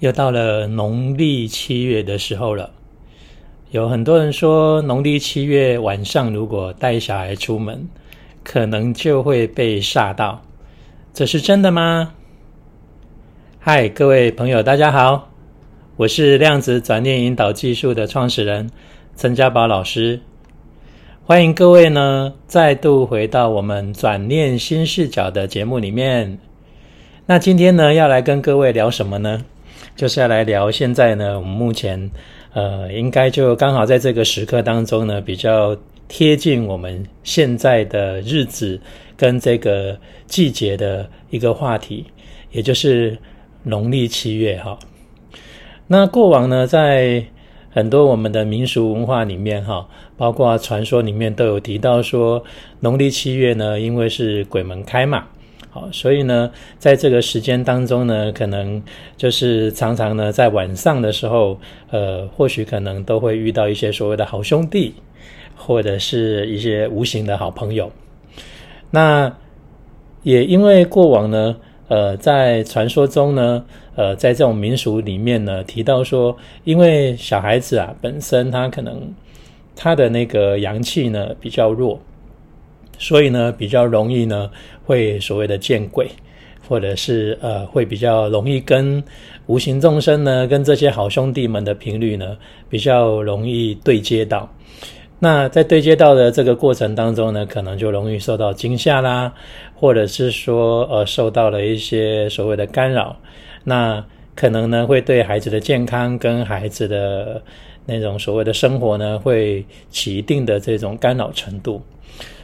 又到了农历七月的时候了，有很多人说农历七月晚上如果带小孩出门，可能就会被吓到，这是真的吗？嗨，各位朋友，大家好，我是量子转念引导技术的创始人陈家宝老师，欢迎各位呢再度回到我们转念新视角的节目里面。那今天呢要来跟各位聊什么呢？就是要来聊现在呢，我们目前呃，应该就刚好在这个时刻当中呢，比较贴近我们现在的日子跟这个季节的一个话题，也就是农历七月哈。那过往呢，在很多我们的民俗文化里面哈，包括传说里面都有提到说，农历七月呢，因为是鬼门开嘛。好，所以呢，在这个时间当中呢，可能就是常常呢，在晚上的时候，呃，或许可能都会遇到一些所谓的好兄弟，或者是一些无形的好朋友。那也因为过往呢，呃，在传说中呢，呃，在这种民俗里面呢，提到说，因为小孩子啊，本身他可能他的那个阳气呢比较弱。所以呢，比较容易呢，会所谓的见鬼，或者是呃，会比较容易跟无形众生呢，跟这些好兄弟们的频率呢，比较容易对接到。那在对接到的这个过程当中呢，可能就容易受到惊吓啦，或者是说呃，受到了一些所谓的干扰。那可能呢，会对孩子的健康跟孩子的那种所谓的生活呢，会起一定的这种干扰程度。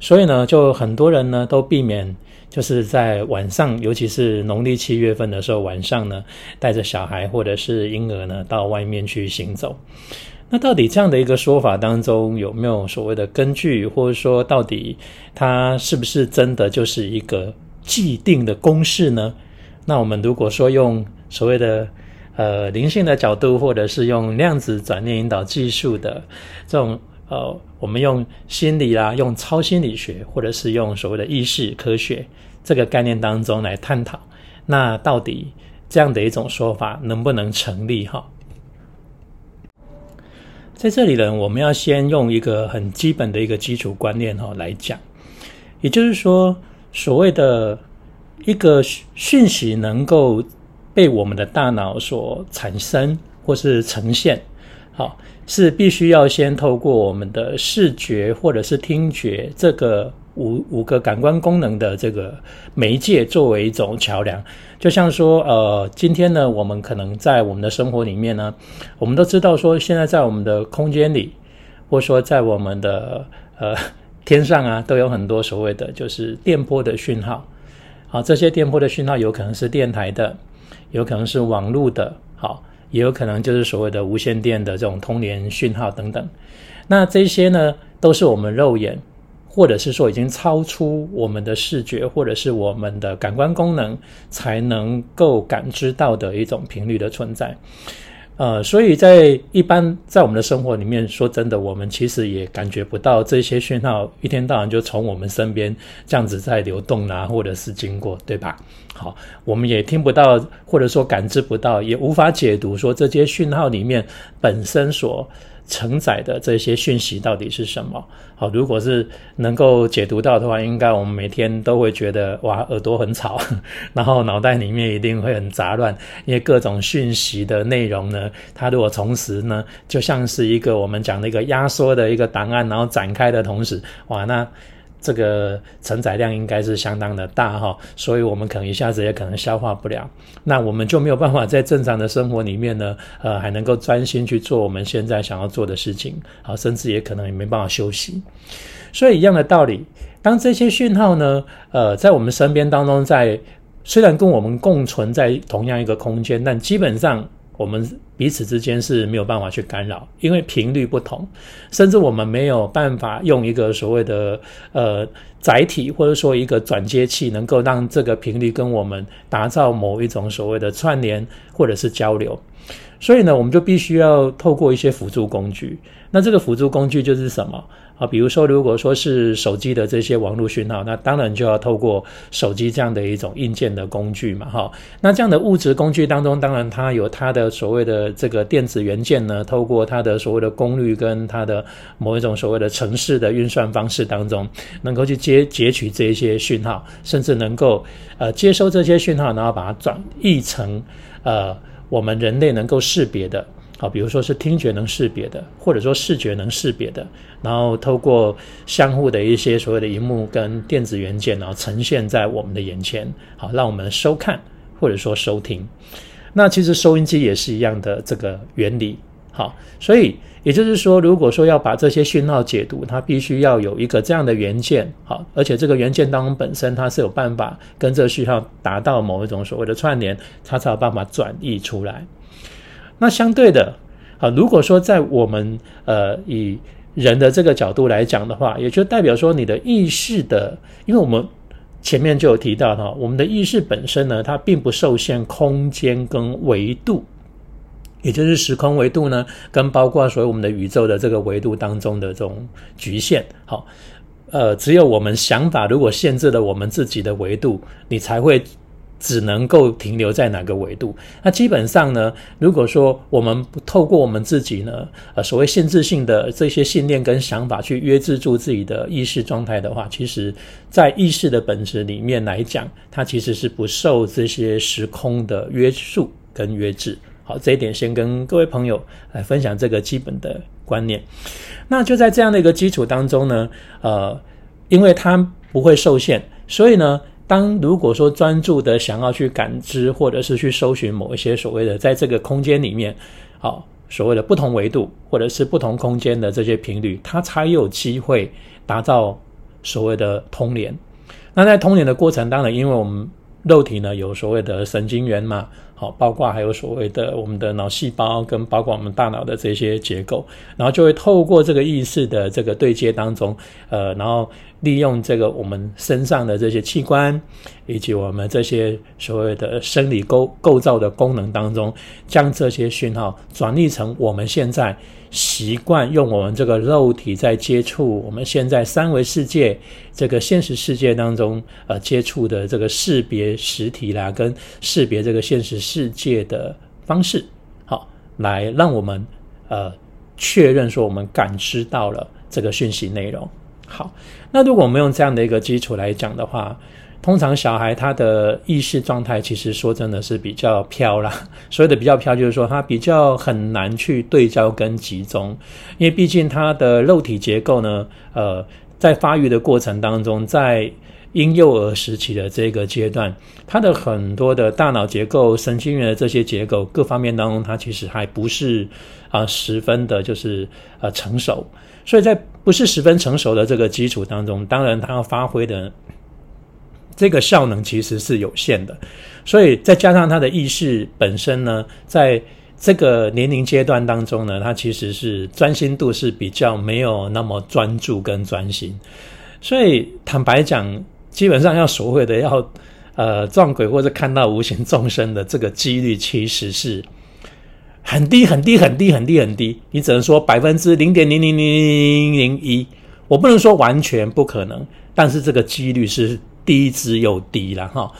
所以呢，就很多人呢都避免，就是在晚上，尤其是农历七月份的时候，晚上呢带着小孩或者是婴儿呢到外面去行走。那到底这样的一个说法当中有没有所谓的根据，或者说到底它是不是真的就是一个既定的公式呢？那我们如果说用所谓的呃灵性的角度，或者是用量子转念引导技术的这种。呃，我们用心理啦，用超心理学，或者是用所谓的意识科学这个概念当中来探讨，那到底这样的一种说法能不能成立？哈，在这里呢，我们要先用一个很基本的一个基础观念哈来讲，也就是说，所谓的一个讯息能够被我们的大脑所产生或是呈现。好，是必须要先透过我们的视觉或者是听觉这个五五个感官功能的这个媒介作为一种桥梁。就像说，呃，今天呢，我们可能在我们的生活里面呢，我们都知道说，现在在我们的空间里，或者说在我们的呃天上啊，都有很多所谓的就是电波的讯号。好，这些电波的讯号有可能是电台的，有可能是网络的。好。也有可能就是所谓的无线电的这种通联讯号等等，那这些呢，都是我们肉眼，或者是说已经超出我们的视觉，或者是我们的感官功能才能够感知到的一种频率的存在。呃，所以在一般在我们的生活里面，说真的，我们其实也感觉不到这些讯号一天到晚就从我们身边这样子在流动啊，或者是经过，对吧？好，我们也听不到，或者说感知不到，也无法解读说这些讯号里面本身所。承载的这些讯息到底是什么？好，如果是能够解读到的话，应该我们每天都会觉得哇，耳朵很吵，然后脑袋里面一定会很杂乱，因为各种讯息的内容呢，它如果同时呢，就像是一个我们讲的一个压缩的一个档案，然后展开的同时，哇，那。这个承载量应该是相当的大哈，所以我们可能一下子也可能消化不了，那我们就没有办法在正常的生活里面呢，呃，还能够专心去做我们现在想要做的事情，好，甚至也可能也没办法休息。所以一样的道理，当这些讯号呢，呃，在我们身边当中，在虽然跟我们共存在同样一个空间，但基本上我们彼此之间是没有办法去干扰，因为频率不同，甚至我们没有办法用一个所谓的呃载体或者说一个转接器，能够让这个频率跟我们打造某一种所谓的串联或者是交流。所以呢，我们就必须要透过一些辅助工具。那这个辅助工具就是什么啊？比如说，如果说是手机的这些网络讯号，那当然就要透过手机这样的一种硬件的工具嘛，哈。那这样的物质工具当中，当然它有它的所谓的这个电子元件呢，透过它的所谓的功率跟它的某一种所谓的城市的运算方式当中，能够去接截取这些讯号，甚至能够呃接收这些讯号，然后把它转译成呃。我们人类能够识别的，好，比如说是听觉能识别的，或者说视觉能识别的，然后透过相互的一些所谓的荧幕跟电子元件，然后呈现在我们的眼前，好，让我们收看或者说收听。那其实收音机也是一样的这个原理，好，所以。也就是说，如果说要把这些讯号解读，它必须要有一个这样的元件，好，而且这个元件当中本身它是有办法跟这个讯号达到某一种所谓的串联，它才有办法转译出来。那相对的，啊，如果说在我们呃以人的这个角度来讲的话，也就代表说你的意识的，因为我们前面就有提到哈，我们的意识本身呢，它并不受限空间跟维度。也就是时空维度呢，跟包括所有我们的宇宙的这个维度当中的这种局限，好，呃，只有我们想法如果限制了我们自己的维度，你才会只能够停留在哪个维度。那基本上呢，如果说我们不透过我们自己呢，呃，所谓限制性的这些信念跟想法去约制住自己的意识状态的话，其实在意识的本质里面来讲，它其实是不受这些时空的约束跟约制。好，这一点先跟各位朋友来分享这个基本的观念。那就在这样的一个基础当中呢，呃，因为它不会受限，所以呢，当如果说专注的想要去感知或者是去搜寻某一些所谓的在这个空间里面，好，所谓的不同维度或者是不同空间的这些频率，它才有机会达到所谓的通联。那在通联的过程，当然，因为我们肉体呢有所谓的神经元嘛。好，包括还有所谓的我们的脑细胞，跟包括我们大脑的这些结构，然后就会透过这个意识的这个对接当中，呃，然后利用这个我们身上的这些器官，以及我们这些所谓的生理构构造的功能当中，将这些讯号转译成我们现在。习惯用我们这个肉体在接触我们现在三维世界这个现实世界当中呃接触的这个识别实体啦，跟识别这个现实世界的方式，好，来让我们呃确认说我们感知到了这个讯息内容。好，那如果我们用这样的一个基础来讲的话。通常小孩他的意识状态，其实说真的是比较飘啦。所谓的比较飘，就是说他比较很难去对焦跟集中，因为毕竟他的肉体结构呢，呃，在发育的过程当中，在婴幼儿时期的这个阶段，他的很多的大脑结构、神经元的这些结构各方面当中，他其实还不是啊十分的，就是呃成熟。所以在不是十分成熟的这个基础当中，当然他要发挥的。这个效能其实是有限的，所以再加上他的意识本身呢，在这个年龄阶段当中呢，他其实是专心度是比较没有那么专注跟专心，所以坦白讲，基本上要所谓的要呃撞鬼或者看到无形众生的这个几率，其实是很低很低很低很低很低，你只能说百分之零点零零零零零一，我不能说完全不可能，但是这个几率是。低之又低了哈，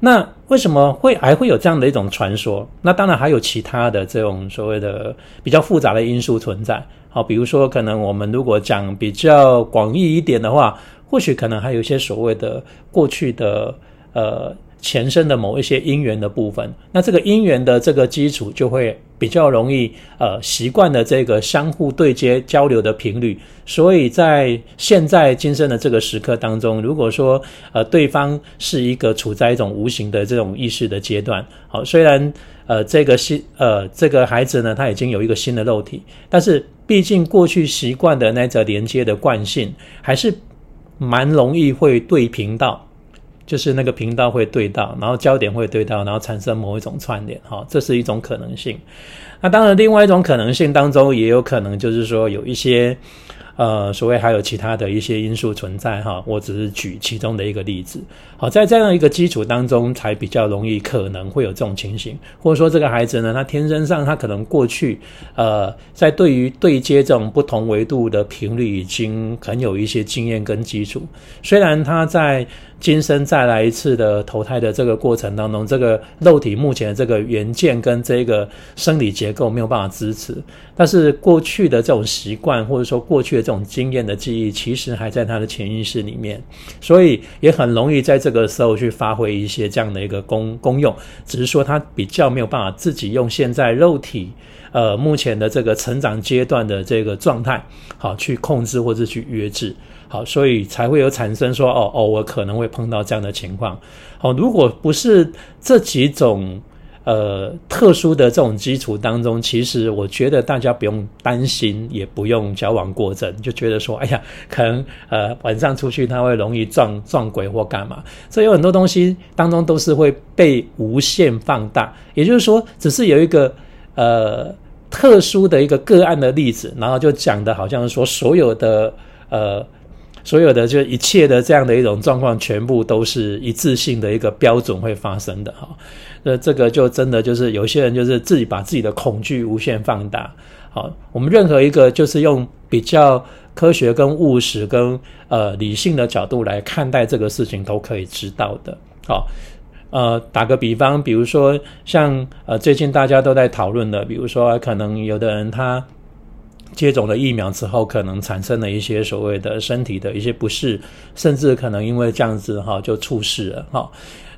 那为什么会还会有这样的一种传说？那当然还有其他的这种所谓的比较复杂的因素存在。好，比如说可能我们如果讲比较广义一点的话，或许可能还有一些所谓的过去的呃。前身的某一些因缘的部分，那这个因缘的这个基础就会比较容易呃习惯的这个相互对接交流的频率，所以在现在今生的这个时刻当中，如果说呃对方是一个处在一种无形的这种意识的阶段，好，虽然呃这个新呃这个孩子呢他已经有一个新的肉体，但是毕竟过去习惯的那则连接的惯性，还是蛮容易会对频道。就是那个频道会对到，然后焦点会对到，然后产生某一种串联，哈，这是一种可能性。那当然，另外一种可能性当中，也有可能就是说有一些。呃，所谓还有其他的一些因素存在哈，我只是举其中的一个例子。好，在这样一个基础当中，才比较容易可能会有这种情形，或者说这个孩子呢，他天生上他可能过去呃，在对于对接这种不同维度的频率已经很有一些经验跟基础，虽然他在。今生再来一次的投胎的这个过程当中，这个肉体目前的这个原件跟这个生理结构没有办法支持，但是过去的这种习惯或者说过去的这种经验的记忆，其实还在他的潜意识里面，所以也很容易在这个时候去发挥一些这样的一个功功用，只是说他比较没有办法自己用现在肉体呃目前的这个成长阶段的这个状态，好去控制或者去约制。好，所以才会有产生说，哦哦，我可能会碰到这样的情况。好，如果不是这几种呃特殊的这种基础当中，其实我觉得大家不用担心，也不用矫枉过正，就觉得说，哎呀，可能呃晚上出去他会容易撞撞鬼或干嘛。所以有很多东西当中都是会被无限放大。也就是说，只是有一个呃特殊的一个个案的例子，然后就讲的好像说所有的呃。所有的就一切的这样的一种状况，全部都是一致性的一个标准会发生的哈。那这个就真的就是有些人就是自己把自己的恐惧无限放大。好，我们任何一个就是用比较科学跟务实跟呃理性的角度来看待这个事情，都可以知道的。好，呃，打个比方，比如说像呃最近大家都在讨论的，比如说可能有的人他。接种了疫苗之后，可能产生了一些所谓的身体的一些不适，甚至可能因为这样子哈就出事了哈。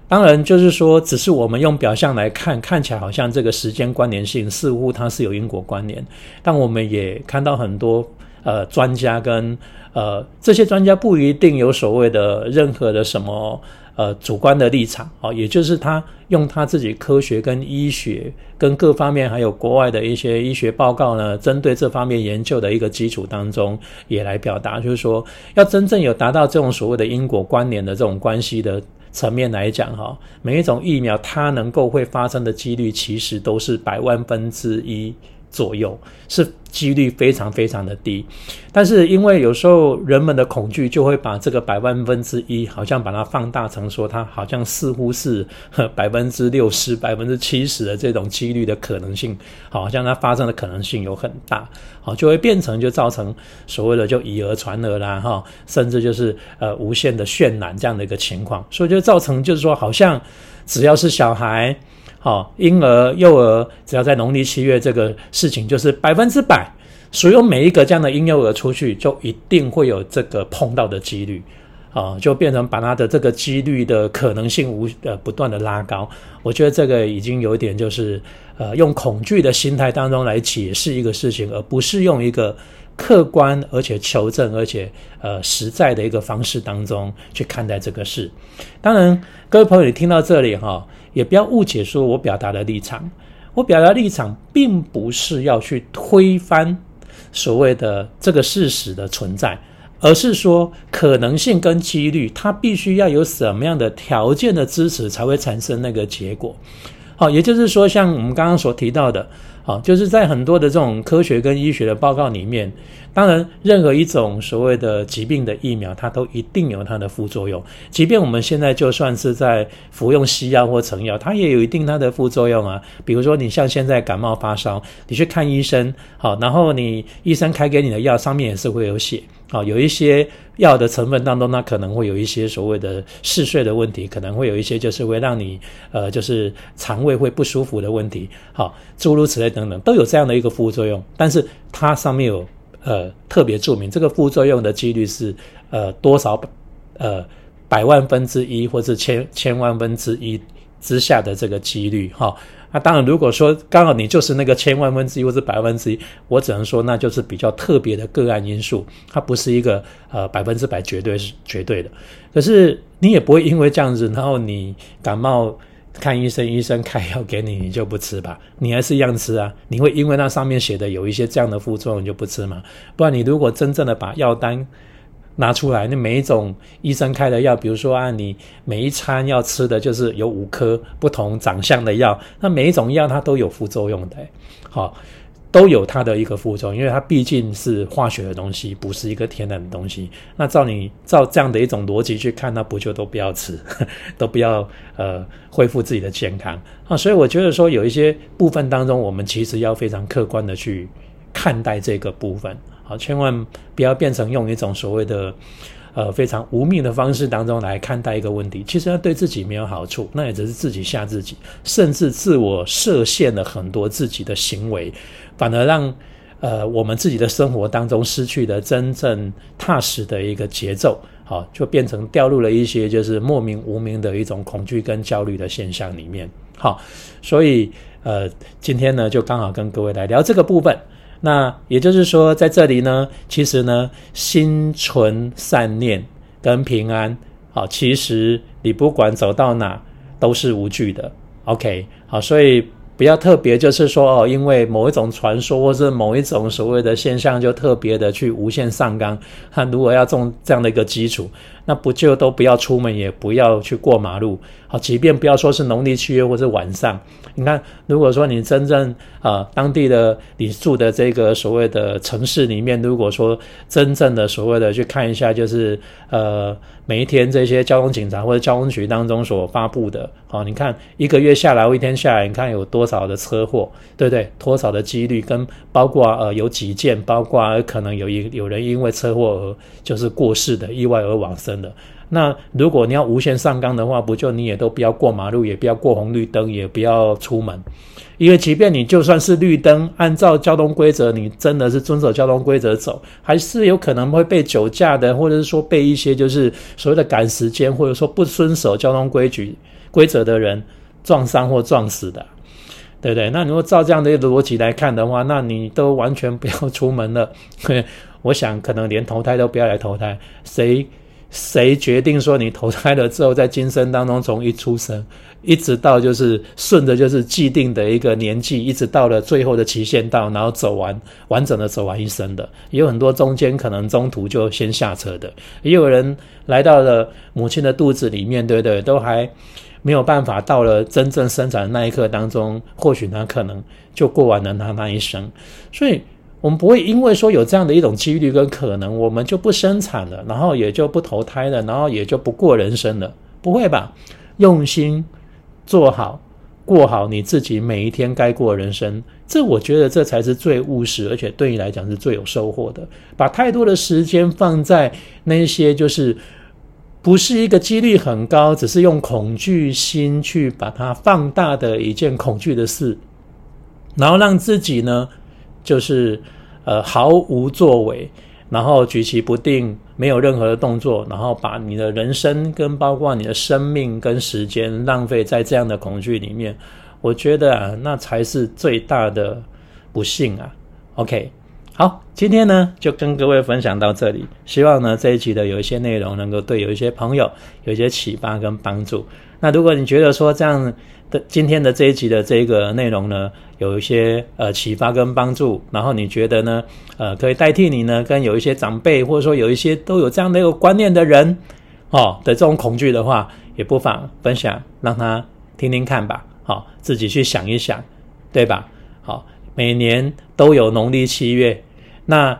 当然，就是说，只是我们用表象来看，看起来好像这个时间关联性似乎它是有因果关联，但我们也看到很多呃专家跟呃这些专家不一定有所谓的任何的什么。呃，主观的立场啊，也就是他用他自己科学跟医学跟各方面，还有国外的一些医学报告呢，针对这方面研究的一个基础当中，也来表达，就是说，要真正有达到这种所谓的因果关联的这种关系的层面来讲，哈，每一种疫苗它能够会发生的几率，其实都是百万分之一。左右是几率非常非常的低，但是因为有时候人们的恐惧就会把这个百万分之一好像把它放大成说它好像似乎是 百分之六十、百分之七十的这种几率的可能性，好像它发生的可能性有很大，好就会变成就造成所谓的就以讹传讹啦哈，甚至就是呃无限的渲染这样的一个情况，所以就造成就是说好像只要是小孩。好，婴儿、幼儿，只要在农历七月，这个事情就是百分之百，所有每一个这样的婴幼儿出去，就一定会有这个碰到的几率，啊，就变成把他的这个几率的可能性无呃不断的拉高。我觉得这个已经有点就是呃用恐惧的心态当中来解释一个事情，而不是用一个客观而且求证而且呃实在的一个方式当中去看待这个事。当然，各位朋友，你听到这里哈。也不要误解，说我表达的立场，我表达立场并不是要去推翻所谓的这个事实的存在，而是说可能性跟几率，它必须要有什么样的条件的支持，才会产生那个结果。好，也就是说，像我们刚刚所提到的。好，就是在很多的这种科学跟医学的报告里面，当然，任何一种所谓的疾病的疫苗，它都一定有它的副作用。即便我们现在就算是在服用西药或成药，它也有一定它的副作用啊。比如说，你像现在感冒发烧，你去看医生，好，然后你医生开给你的药上面也是会有写。好，有一些药的成分当中，它可能会有一些所谓的嗜睡的问题，可能会有一些就是会让你呃，就是肠胃会不舒服的问题。好，诸如此类等等，都有这样的一个副作用。但是它上面有呃特别注明，这个副作用的几率是呃多少呃百万分之一，或是千千万分之一之下的这个几率哈。那当然，如果说刚好你就是那个千万分之一或者百分之一，我只能说那就是比较特别的个案因素，它不是一个呃百分之百绝对是绝对的。可是你也不会因为这样子，然后你感冒看医生，医生开药给你，你就不吃吧？你还是一样吃啊？你会因为那上面写的有一些这样的副作用就不吃吗？不然你如果真正的把药单拿出来，那每一种医生开的药，比如说啊，你每一餐要吃的就是有五颗不同长相的药，那每一种药它都有副作用的，好，都有它的一个副作用，因为它毕竟是化学的东西，不是一个天然的东西。那照你照这样的一种逻辑去看，那不就都不要吃，都不要呃恢复自己的健康啊？所以我觉得说有一些部分当中，我们其实要非常客观的去看待这个部分。好，千万不要变成用一种所谓的呃非常无命的方式当中来看待一个问题，其实它对自己没有好处，那也只是自己吓自己，甚至自我设限了很多自己的行为，反而让呃我们自己的生活当中失去了真正踏实的一个节奏，好，就变成掉入了一些就是莫名无名的一种恐惧跟焦虑的现象里面。好，所以呃今天呢就刚好跟各位来聊这个部分。那也就是说，在这里呢，其实呢，心存善念跟平安，好，其实你不管走到哪都是无惧的。OK，好，所以。不要特别，就是说哦，因为某一种传说或是某一种所谓的现象，就特别的去无限上纲。他如果要种这样的一个基础，那不就都不要出门，也不要去过马路。啊，即便不要说是农历七月或是晚上，你看，如果说你真正啊当地的你住的这个所谓的城市里面，如果说真正的所谓的去看一下，就是呃。每一天这些交通警察或者交通局当中所发布的，好，你看一个月下来一天下来，你看有多少的车祸，对不对？多少的几率跟包括呃有几件，包括可能有一有人因为车祸而就是过世的意外而往生的。那如果你要无限上纲的话，不就你也都不要过马路，也不要过红绿灯，也不要出门。因为即便你就算是绿灯，按照交通规则，你真的是遵守交通规则走，还是有可能会被酒驾的，或者是说被一些就是所谓的赶时间，或者说不遵守交通规矩规则的人撞伤或撞死的，对不对？那如果照这样的一个逻辑来看的话，那你都完全不要出门了。我想可能连投胎都不要来投胎，谁？谁决定说你投胎了之后，在今生当中从一出生，一直到就是顺着就是既定的一个年纪，一直到了最后的期限到，然后走完完整的走完一生的，也有很多中间可能中途就先下车的，也有人来到了母亲的肚子里面，对不对？都还没有办法到了真正生产的那一刻当中，或许他可能就过完了他那一生，所以。我们不会因为说有这样的一种几率跟可能，我们就不生产了，然后也就不投胎了，然后也就不过人生了，不会吧？用心做好，过好你自己每一天该过人生，这我觉得这才是最务实，而且对你来讲是最有收获的。把太多的时间放在那些就是不是一个几率很高，只是用恐惧心去把它放大的一件恐惧的事，然后让自己呢，就是。呃，毫无作为，然后举棋不定，没有任何的动作，然后把你的人生跟包括你的生命跟时间浪费在这样的恐惧里面，我觉得啊，那才是最大的不幸啊。OK，好，今天呢就跟各位分享到这里，希望呢这一集的有一些内容能够对有一些朋友有一些启发跟帮助。那如果你觉得说这样的今天的这一集的这个内容呢，有一些呃启发跟帮助，然后你觉得呢，呃，可以代替你呢，跟有一些长辈或者说有一些都有这样的一个观念的人，哦的这种恐惧的话，也不妨分享，让他听听看吧，好，自己去想一想，对吧？好，每年都有农历七月，那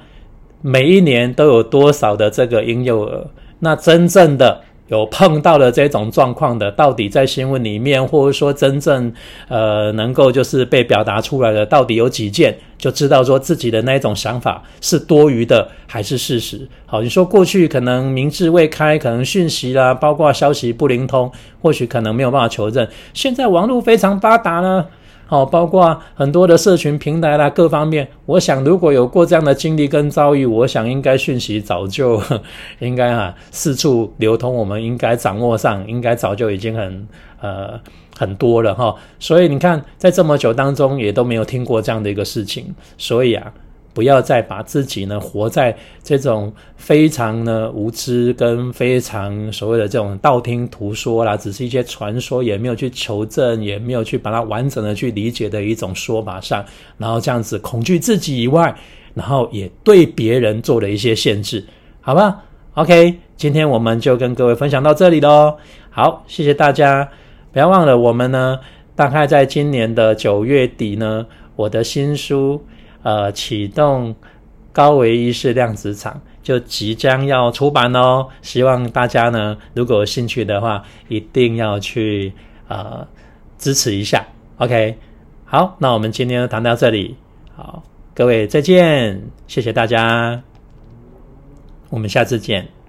每一年都有多少的这个婴幼儿？那真正的。有碰到了这种状况的，到底在新闻里面，或者说真正呃能够就是被表达出来的，到底有几件，就知道说自己的那一种想法是多余的还是事实。好，你说过去可能明智未开，可能讯息啦，包括消息不灵通，或许可能没有办法求证。现在网络非常发达呢。好，包括很多的社群平台啦，各方面，我想如果有过这样的经历跟遭遇，我想应该讯息早就 应该啊四处流通，我们应该掌握上，应该早就已经很呃很多了哈。所以你看，在这么久当中，也都没有听过这样的一个事情，所以啊。不要再把自己呢活在这种非常呢无知跟非常所谓的这种道听途说啦，只是一些传说，也没有去求证，也没有去把它完整的去理解的一种说法上，然后这样子恐惧自己以外，然后也对别人做了一些限制，好吧 OK，今天我们就跟各位分享到这里喽。好，谢谢大家，不要忘了我们呢，大概在今年的九月底呢，我的新书呃启动高维意识量子场就即将要出版哦。希望大家呢，如果有兴趣的话，一定要去呃支持一下。OK，好，那我们今天就谈到这里，好，各位再见，谢谢大家。我们下次见。